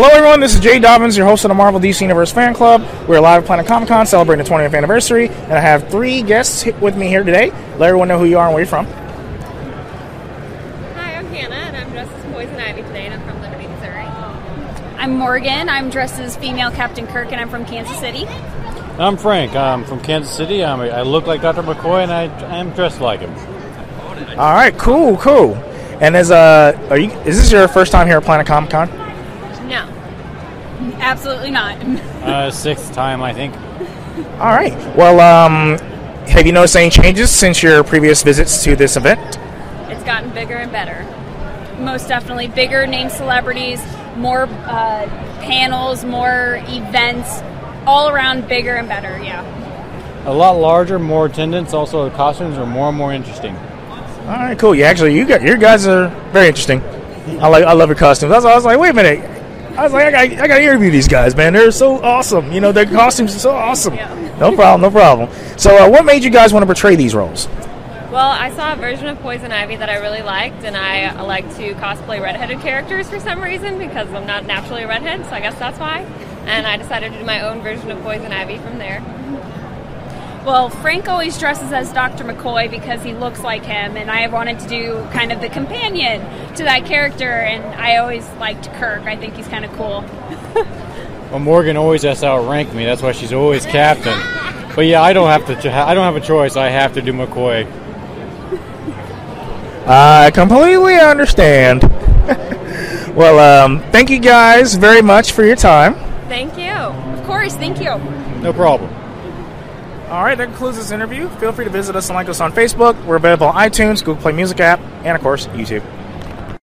Hello, everyone. This is Jay Dobbins, your host of the Marvel DC Universe Fan Club. We're live at Planet Comicon celebrating the 20th anniversary, and I have three guests with me here today. Let everyone know who you are and where you're from. Hi, I'm Hannah, and I'm dressed as Poison Ivy today, and I'm from Liberty, Missouri. I'm Morgan. I'm dressed as female Captain Kirk, and I'm from Kansas City. I'm Frank. I'm from Kansas City. I'm, I look like Dr. McCoy, and I am dressed like him. All right, cool, cool. And as uh, are you? Is this your first time here at Planet Comicon? No. Absolutely not. Uh, sixth time, I think. All right. Well, um, have you noticed any changes since your previous visits to this event? It's gotten bigger and better. Most definitely bigger name celebrities, more uh, panels, more events, all around bigger and better. Yeah. A lot larger, more attendance. Also, the costumes are more and more interesting. All right, cool. Yeah, actually, you got your guys are very interesting. I like, I love your costumes. That's why I was like, wait a minute. I was like, I got, I got to interview these guys, man. They're so awesome. You know, their costumes are so awesome. Yeah. No problem, no problem. So, uh, what made you guys want to portray these roles? Well, I saw a version of Poison Ivy that I really liked, and I like to cosplay redheaded characters for some reason because I'm not naturally a redhead, so I guess that's why. And I decided to do my own version of Poison Ivy from there. Well, Frank always dresses as Dr. McCoy because he looks like him, and I wanted to do kind of the companion to that character, and I always liked Kirk. I think he's kind of cool. Well, Morgan always has to outrank me. That's why she's always captain. But yeah, I don't have to. I don't have a choice. I have to do McCoy. I completely understand. well, um, thank you guys very much for your time. Thank you. Of course, thank you. No problem. All right, that concludes this interview. Feel free to visit us and like us on Facebook. We're available on iTunes, Google Play Music app, and of course, YouTube.